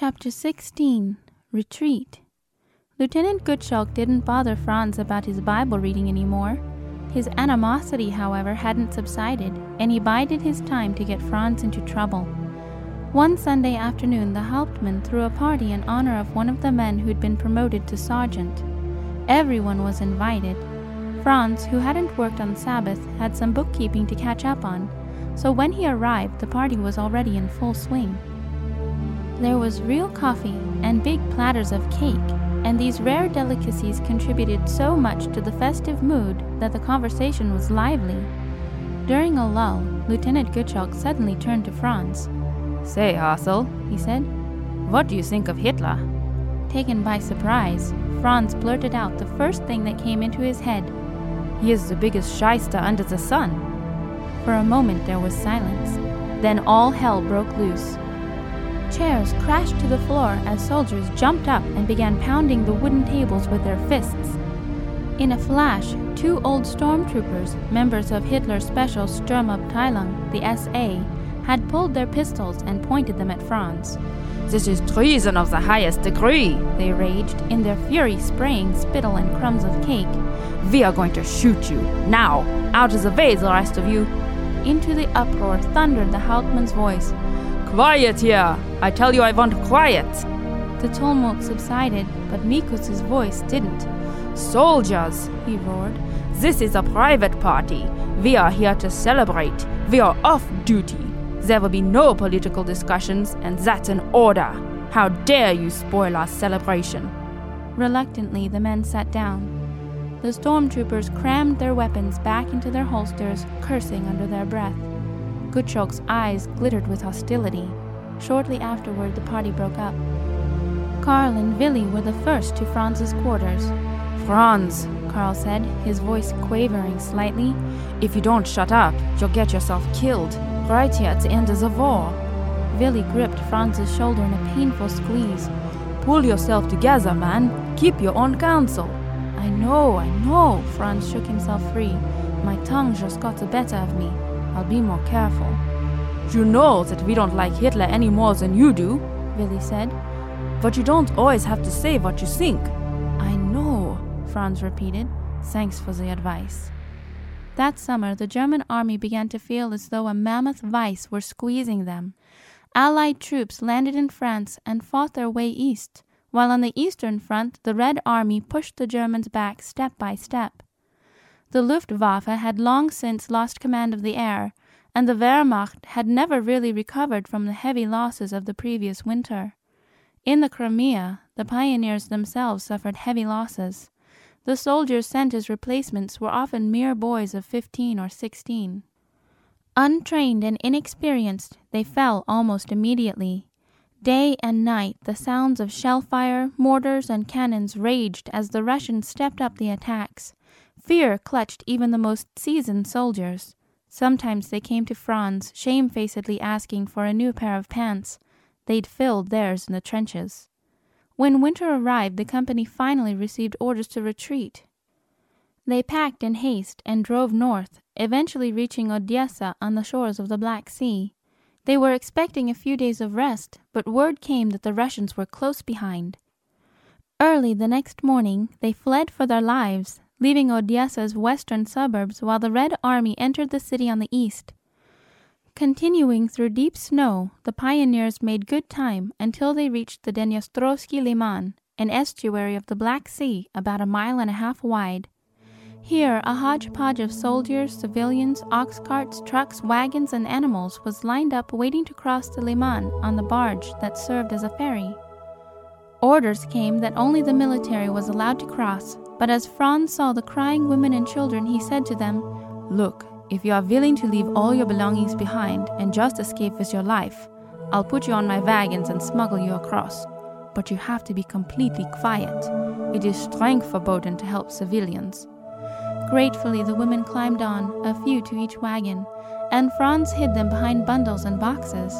Chapter 16 Retreat Lieutenant Gottschalk didn't bother Franz about his Bible reading anymore. His animosity, however, hadn't subsided, and he bided his time to get Franz into trouble. One Sunday afternoon, the Hauptmann threw a party in honor of one of the men who'd been promoted to sergeant. Everyone was invited. Franz, who hadn't worked on Sabbath, had some bookkeeping to catch up on, so when he arrived, the party was already in full swing. There was real coffee and big platters of cake, and these rare delicacies contributed so much to the festive mood that the conversation was lively. During a lull, Lieutenant Gottschalk suddenly turned to Franz. Say, Hasel, he said, what do you think of Hitler? Taken by surprise, Franz blurted out the first thing that came into his head. He is the biggest shyster under the sun. For a moment there was silence. Then all hell broke loose. Chairs crashed to the floor as soldiers jumped up and began pounding the wooden tables with their fists. In a flash, two old stormtroopers, members of Hitler's Special Sturmabteilung, the SA, had pulled their pistols and pointed them at Franz. This is treason of the highest degree, they raged, in their fury spraying spittle and crumbs of cake. We are going to shoot you. Now, out of the way, the rest of you. Into the uproar thundered the Hauptmann's voice. Quiet here! I tell you I want quiet! The tumult subsided, but Mikus's voice didn't. Soldiers, he roared, this is a private party. We are here to celebrate. We are off duty. There will be no political discussions, and that's an order. How dare you spoil our celebration? Reluctantly, the men sat down. The stormtroopers crammed their weapons back into their holsters, cursing under their breath. Gottschalk's eyes glittered with hostility. Shortly afterward, the party broke up. Karl and Willi were the first to Franz's quarters. Franz, Karl said, his voice quavering slightly, if you don't shut up, you'll get yourself killed, right here at the end of the war. Willi gripped Franz's shoulder in a painful squeeze. Pull yourself together, man. Keep your own counsel. I know, I know, Franz shook himself free. My tongue just got the better of me. I'll be more careful. You know that we don't like Hitler any more than you do, Willi said. But you don't always have to say what you think. I know, Franz repeated. Thanks for the advice. That summer, the German army began to feel as though a mammoth vice were squeezing them. Allied troops landed in France and fought their way east, while on the eastern front, the Red Army pushed the Germans back step by step. The Luftwaffe had long since lost command of the air, and the Wehrmacht had never really recovered from the heavy losses of the previous winter. In the Crimea, the pioneers themselves suffered heavy losses. The soldiers sent as replacements were often mere boys of fifteen or sixteen. Untrained and inexperienced, they fell almost immediately. Day and night the sounds of shell fire, mortars, and cannons raged as the Russians stepped up the attacks. Fear clutched even the most seasoned soldiers. Sometimes they came to Franz, shamefacedly asking for a new pair of pants. They'd filled theirs in the trenches. When winter arrived, the company finally received orders to retreat. They packed in haste and drove north, eventually reaching Odessa on the shores of the Black Sea. They were expecting a few days of rest, but word came that the Russians were close behind. Early the next morning, they fled for their lives, leaving Odessa's western suburbs while the Red Army entered the city on the east. Continuing through deep snow, the pioneers made good time until they reached the Dniestrovsky Liman, an estuary of the Black Sea about a mile and a half wide. Here, a hodgepodge of soldiers, civilians, ox carts, trucks, wagons, and animals was lined up waiting to cross the Liman on the barge that served as a ferry. Orders came that only the military was allowed to cross, but as Franz saw the crying women and children, he said to them, Look, if you are willing to leave all your belongings behind and just escape with your life, I'll put you on my wagons and smuggle you across. But you have to be completely quiet. It is strength forbidden to help civilians. Gratefully, the women climbed on, a few to each wagon, and Franz hid them behind bundles and boxes.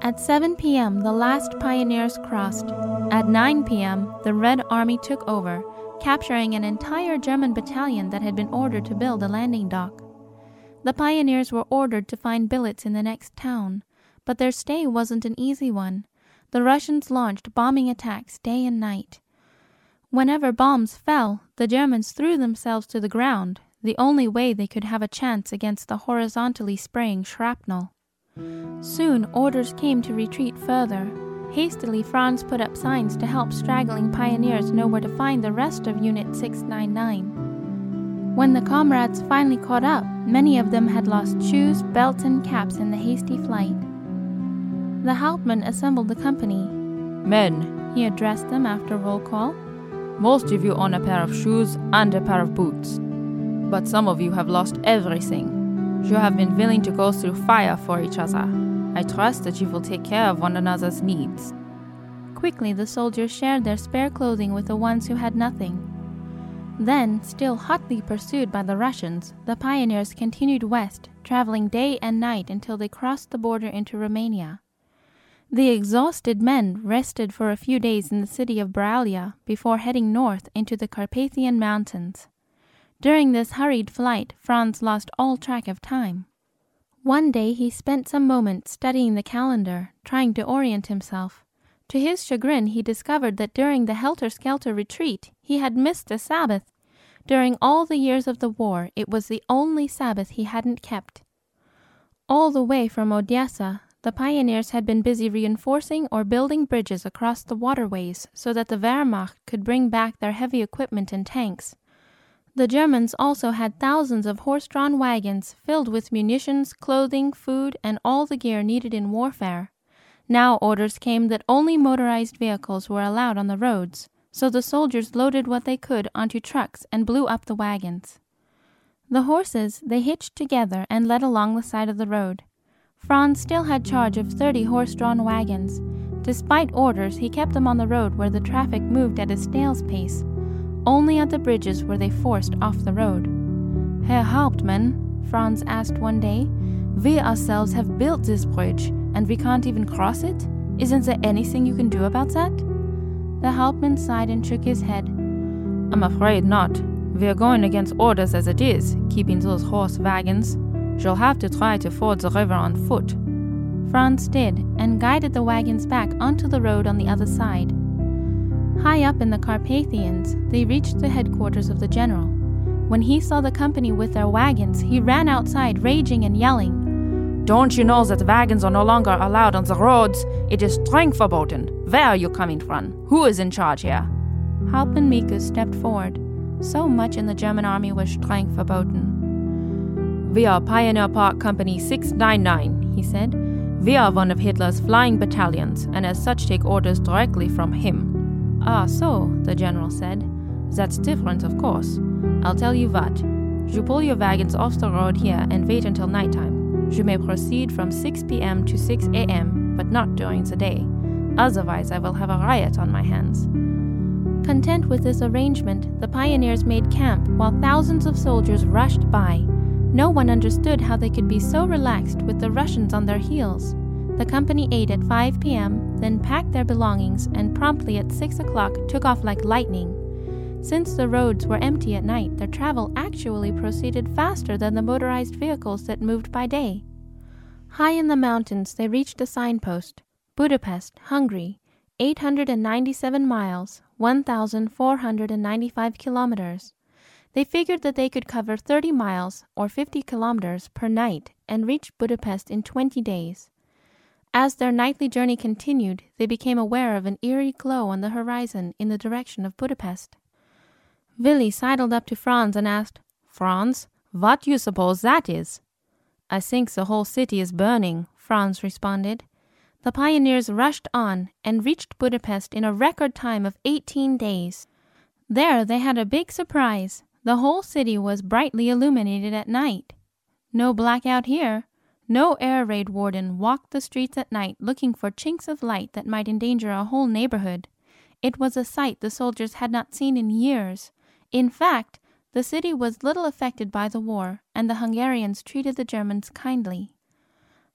At 7 p.m., the last pioneers crossed. At 9 p.m., the Red Army took over, capturing an entire German battalion that had been ordered to build a landing dock. The pioneers were ordered to find billets in the next town, but their stay wasn't an easy one. the Russians launched bombing attacks day and night. Whenever bombs fell, the Germans threw themselves to the ground, the only way they could have a chance against the horizontally spraying shrapnel. Soon orders came to retreat further. Hastily, Franz put up signs to help straggling pioneers know where to find the rest of Unit 699. When the comrades finally caught up, many of them had lost shoes, belts, and caps in the hasty flight. The Hauptmann assembled the company. Men, He addressed them after roll call. most of you own a pair of shoes and a pair of boots. But some of you have lost everything. You have been willing to go through fire for each other. I trust that you will take care of one another's needs. Quickly, the soldiers shared their spare clothing with the ones who had nothing. Then, still hotly pursued by the Russians, the pioneers continued west, traveling day and night until they crossed the border into Romania. The exhausted men rested for a few days in the city of Braila before heading north into the Carpathian Mountains. During this hurried flight, Franz lost all track of time. One day he spent some moments studying the calendar, trying to orient himself. To his chagrin, he discovered that during the helter skelter retreat, he had missed a Sabbath. During all the years of the war, it was the only Sabbath he hadn't kept. All the way from Odessa, the pioneers had been busy reinforcing or building bridges across the waterways so that the Wehrmacht could bring back their heavy equipment and tanks. The Germans also had thousands of horse drawn wagons filled with munitions, clothing, food, and all the gear needed in warfare. Now orders came that only motorized vehicles were allowed on the roads, so the soldiers loaded what they could onto trucks and blew up the wagons. The horses they hitched together and led along the side of the road. Franz still had charge of 30 horse drawn wagons. Despite orders, he kept them on the road where the traffic moved at a snail's pace. Only at the bridges were they forced off the road. Herr Hauptmann, Franz asked one day, we ourselves have built this bridge, and we can't even cross it? Isn't there anything you can do about that? The Hauptmann sighed and shook his head. I'm afraid not. We are going against orders as it is, keeping those horse wagons. You'll have to try to ford the river on foot. Franz did, and guided the wagons back onto the road on the other side. High up in the Carpathians, they reached the headquarters of the general. When he saw the company with their wagons, he ran outside, raging and yelling. Don't you know that wagons are no longer allowed on the roads? It is streng verboten. Where are you coming from? Who is in charge here? Hauptmann Mikus stepped forward. So much in the German army was streng verboten. We are Pioneer Park Company 699, he said. We are one of Hitler's flying battalions, and as such take orders directly from him. Ah, so, the general said. That's different, of course. I'll tell you what. You pull your wagons off the road here and wait until nighttime. You may proceed from 6 p.m. to 6 a.m., but not during the day. Otherwise, I will have a riot on my hands. Content with this arrangement, the pioneers made camp while thousands of soldiers rushed by. No one understood how they could be so relaxed with the Russians on their heels. The company ate at 5 p.m., then packed their belongings, and promptly at 6 o'clock took off like lightning. Since the roads were empty at night, their travel actually proceeded faster than the motorized vehicles that moved by day. High in the mountains, they reached a signpost Budapest, Hungary, 897 miles, 1,495 kilometers. They figured that they could cover 30 miles, or 50 kilometers, per night and reach Budapest in 20 days. As their nightly journey continued, they became aware of an eerie glow on the horizon in the direction of Budapest. Willi sidled up to Franz and asked, Franz, what do you suppose that is? I think the whole city is burning, Franz responded. The pioneers rushed on and reached Budapest in a record time of 18 days. There they had a big surprise. The whole city was brightly illuminated at night. No blackout here. No air raid warden walked the streets at night looking for chinks of light that might endanger a whole neighborhood. It was a sight the soldiers had not seen in years. In fact, the city was little affected by the war, and the Hungarians treated the Germans kindly.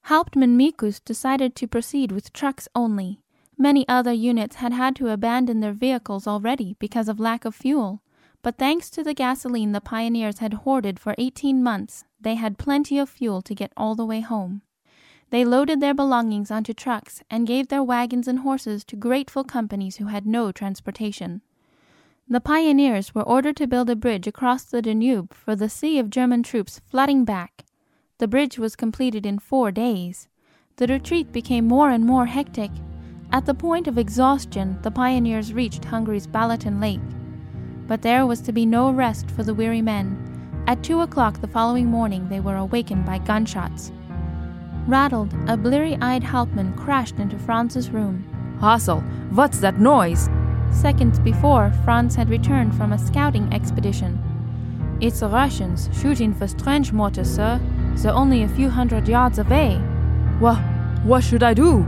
Hauptmann Mikus decided to proceed with trucks only. Many other units had had to abandon their vehicles already because of lack of fuel, but thanks to the gasoline the pioneers had hoarded for 18 months, they had plenty of fuel to get all the way home. They loaded their belongings onto trucks and gave their wagons and horses to grateful companies who had no transportation. The pioneers were ordered to build a bridge across the Danube for the sea of German troops flooding back. The bridge was completed in four days. The retreat became more and more hectic. At the point of exhaustion, the pioneers reached Hungary's Balaton Lake. But there was to be no rest for the weary men. At two o'clock the following morning, they were awakened by gunshots. Rattled, a bleary eyed Hauptmann crashed into Franz's room. Hasel, what's that noise? Seconds before, Franz had returned from a scouting expedition. It's the Russians shooting for trench mortars, sir. They're only a few hundred yards away. What, what should I do?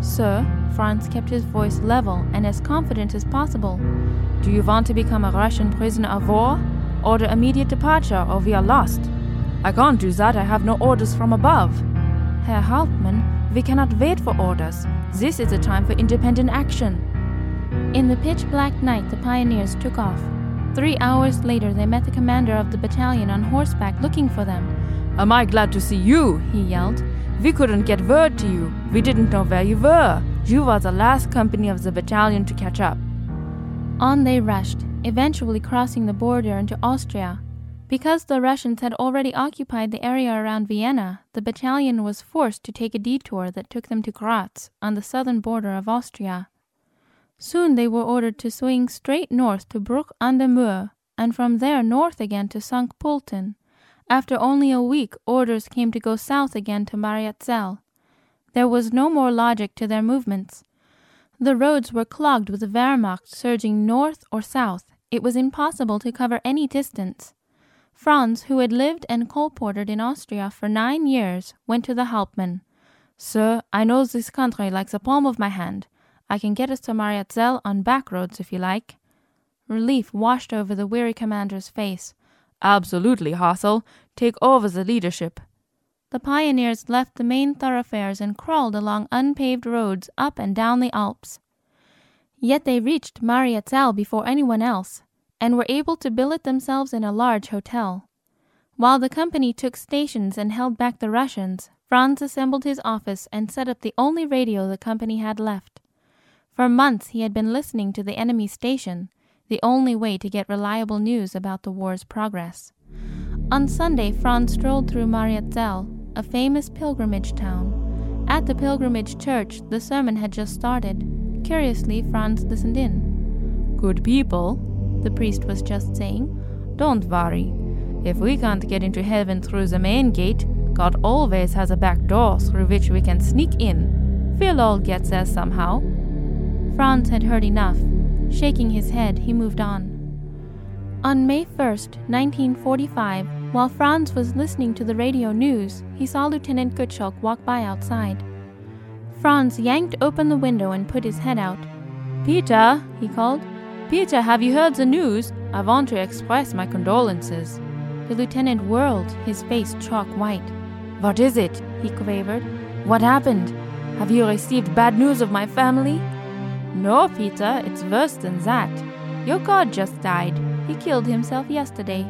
Sir, Franz kept his voice level and as confident as possible. Do you want to become a Russian prisoner of war? Order immediate departure or we are lost. I can't do that, I have no orders from above. Herr Hauptmann, we cannot wait for orders. This is a time for independent action. In the pitch black night, the pioneers took off. Three hours later, they met the commander of the battalion on horseback looking for them. Am I glad to see you? he yelled. We couldn't get word to you. We didn't know where you were. You were the last company of the battalion to catch up. On they rushed, eventually crossing the border into Austria. Because the Russians had already occupied the area around Vienna, the battalion was forced to take a detour that took them to Graz, on the southern border of Austria. Soon they were ordered to swing straight north to Bruck an der Mur, and from there north again to St. Pölten. After only a week, orders came to go south again to Mariazell. There was no more logic to their movements. The roads were clogged with Wehrmacht surging north or south. It was impossible to cover any distance. Franz, who had lived and colported in Austria for nine years, went to the Hauptmann. Sir, I know this country like the palm of my hand. I can get us to Mariazell on back roads if you like. Relief washed over the weary commander's face. Absolutely, Hasel. Take over the leadership. The pioneers left the main thoroughfares and crawled along unpaved roads up and down the Alps. Yet they reached Mariazell before anyone else and were able to billet themselves in a large hotel. While the company took stations and held back the Russians, Franz assembled his office and set up the only radio the company had left. For months he had been listening to the enemy station, the only way to get reliable news about the war's progress. On Sunday, Franz strolled through Mariazell, a famous pilgrimage town. At the pilgrimage church, the sermon had just started. Curiously, Franz listened in. Good people, the priest was just saying. Don't worry. If we can't get into heaven through the main gate, God always has a back door through which we can sneak in. We'll all get there somehow. Franz had heard enough. Shaking his head, he moved on. On May 1st, 1945, while Franz was listening to the radio news, he saw Lieutenant Gottschalk walk by outside. Franz yanked open the window and put his head out. Peter, he called, Peter, have you heard the news? I want to express my condolences. The lieutenant whirled, his face chalk white. What is it? he quavered. What happened? Have you received bad news of my family? No, Peter, it's worse than that. Your god just died. He killed himself yesterday.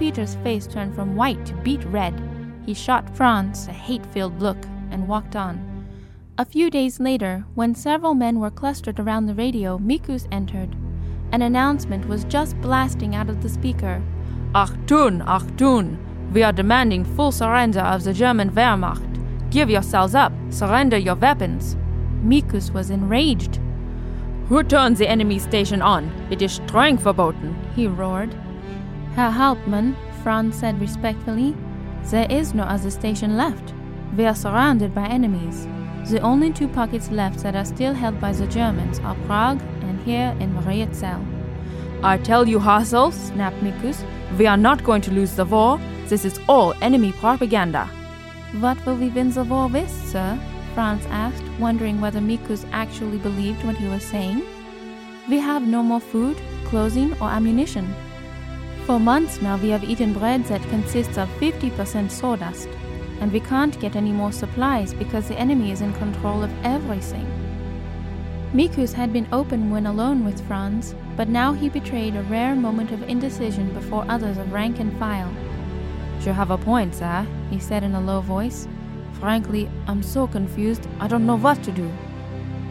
Peter's face turned from white to beet red. He shot Franz a hate filled look and walked on. A few days later, when several men were clustered around the radio, Mikus entered. An announcement was just blasting out of the speaker. Achtung, Achtung! We are demanding full surrender of the German Wehrmacht. Give yourselves up. Surrender your weapons. Mikus was enraged. Who turned the enemy station on? It is streng verboten, he roared. Herr Hauptmann, Franz said respectfully, there is no other station left. We are surrounded by enemies. The only two pockets left that are still held by the Germans are Prague and here in Mariazell. I tell you, Hasel, snapped Mikus, we are not going to lose the war. This is all enemy propaganda. What will we win the war with, sir? Franz asked, wondering whether Mikus actually believed what he was saying. We have no more food, clothing, or ammunition. For months now, we have eaten bread that consists of 50% sawdust, and we can't get any more supplies because the enemy is in control of everything. Mikus had been open when alone with Franz, but now he betrayed a rare moment of indecision before others of rank and file. You have a point, sir, he said in a low voice. Frankly, I'm so confused, I don't know what to do.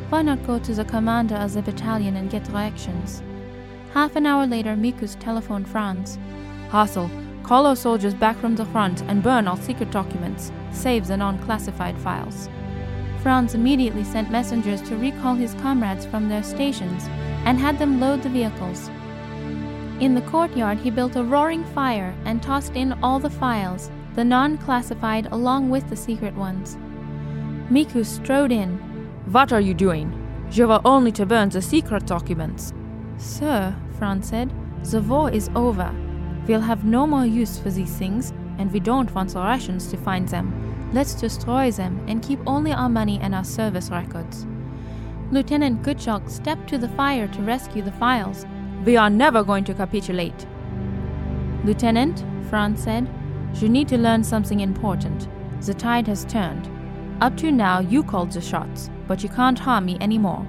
Why not go to the commander of the battalion and get directions? Half an hour later, Mikus telephoned Franz. Hasel, call our soldiers back from the front and burn all secret documents, save the non classified files. Franz immediately sent messengers to recall his comrades from their stations and had them load the vehicles. In the courtyard, he built a roaring fire and tossed in all the files, the non classified along with the secret ones. Mikus strode in. What are you doing? You were only to burn the secret documents. Sir, Franz said, the war is over. We'll have no more use for these things, and we don't want the Russians to find them. Let's destroy them and keep only our money and our service records. Lieutenant Gottschalk stepped to the fire to rescue the files. We are never going to capitulate. Lieutenant, Franz said, you need to learn something important. The tide has turned. Up to now, you called the shots, but you can't harm me anymore.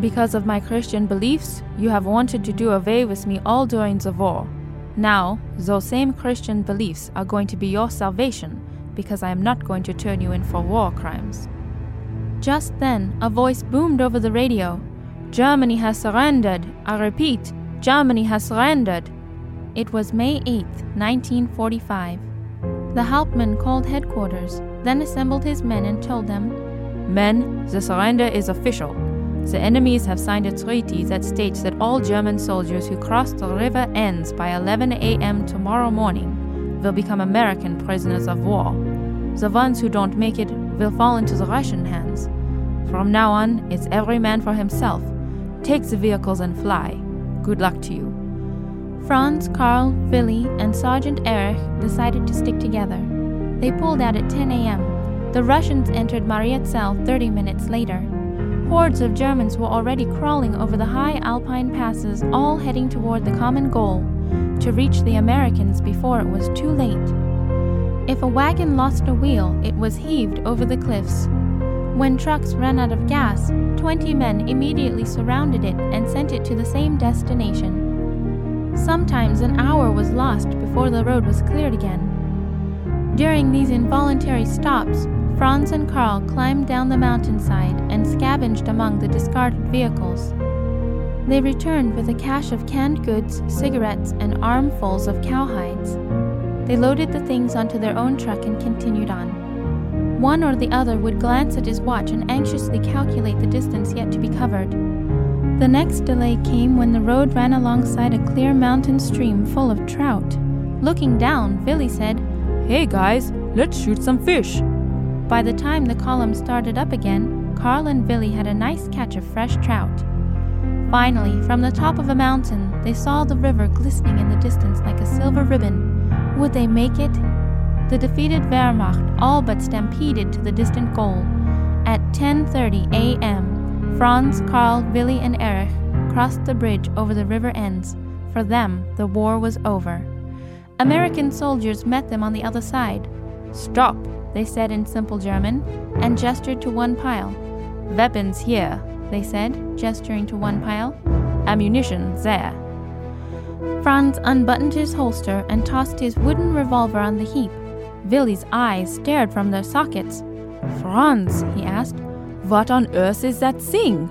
Because of my Christian beliefs, you have wanted to do away with me all during the war. Now, those same Christian beliefs are going to be your salvation because I am not going to turn you in for war crimes. Just then, a voice boomed over the radio Germany has surrendered. I repeat, Germany has surrendered. It was May 8, 1945. The Hauptmann called headquarters, then assembled his men and told them Men, the surrender is official. The enemies have signed a treaty that states that all German soldiers who cross the river Enns by 11 a.m. tomorrow morning will become American prisoners of war. The ones who don't make it will fall into the Russian hands. From now on, it's every man for himself. Take the vehicles and fly. Good luck to you. Franz, Karl, Willi, and Sergeant Erich decided to stick together. They pulled out at 10 a.m. The Russians entered Mariazell 30 minutes later. Hordes of Germans were already crawling over the high alpine passes, all heading toward the common goal to reach the Americans before it was too late. If a wagon lost a wheel, it was heaved over the cliffs. When trucks ran out of gas, 20 men immediately surrounded it and sent it to the same destination. Sometimes an hour was lost before the road was cleared again. During these involuntary stops, Franz and Karl climbed down the mountainside and scavenged among the discarded vehicles. They returned with a cache of canned goods, cigarettes, and armfuls of cowhides. They loaded the things onto their own truck and continued on. One or the other would glance at his watch and anxiously calculate the distance yet to be covered. The next delay came when the road ran alongside a clear mountain stream full of trout. Looking down, Willi said, Hey guys, let's shoot some fish. By the time the column started up again, Karl and Willi had a nice catch of fresh trout. Finally, from the top of a mountain, they saw the river glistening in the distance like a silver ribbon. Would they make it? The defeated Wehrmacht all but stampeded to the distant goal. At 10:30 a.m., Franz, Karl, Willi, and Erich crossed the bridge over the river Enns. For them, the war was over. American soldiers met them on the other side. Stop, they said in simple German, and gestured to one pile. Weapons here, they said, gesturing to one pile. Ammunition there. Franz unbuttoned his holster and tossed his wooden revolver on the heap. Willi's eyes stared from their sockets. Franz, he asked, what on earth is that thing?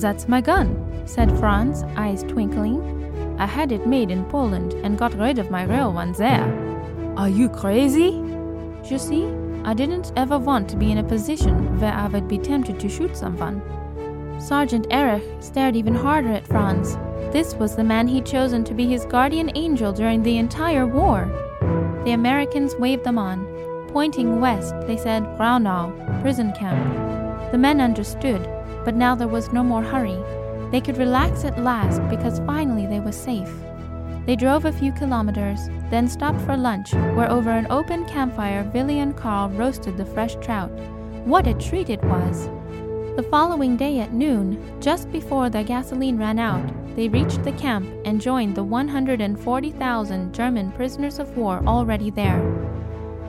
That's my gun, said Franz, eyes twinkling. I had it made in Poland and got rid of my real one there. Are you crazy? You see, I didn't ever want to be in a position where I would be tempted to shoot someone. Sergeant Erich stared even harder at Franz. This was the man he'd chosen to be his guardian angel during the entire war. The Americans waved them on. Pointing west, they said Braunau, prison camp. The men understood, but now there was no more hurry. They could relax at last because finally they were safe. They drove a few kilometers, then stopped for lunch, where over an open campfire Willi and Karl roasted the fresh trout. What a treat it was! The following day at noon, just before their gasoline ran out, they reached the camp and joined the 140,000 German prisoners of war already there.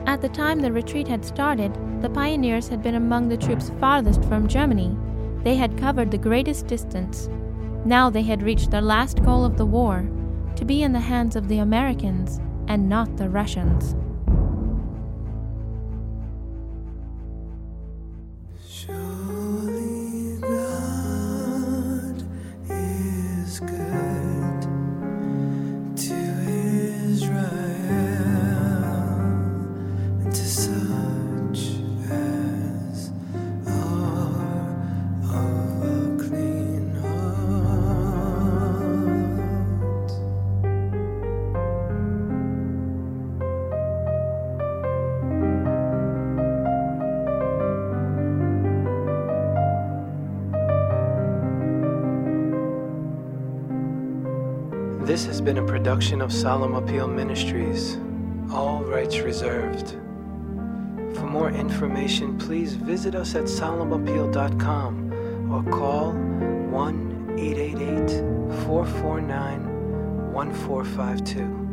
At the time the retreat had started, the pioneers had been among the troops farthest from Germany. They had covered the greatest distance. Now they had reached their last goal of the war to be in the hands of the Americans and not the Russians. This has been a production of Solemn Appeal Ministries. All rights reserved. For more information, please visit us at solemnappeal.com or call 1 888 449 1452.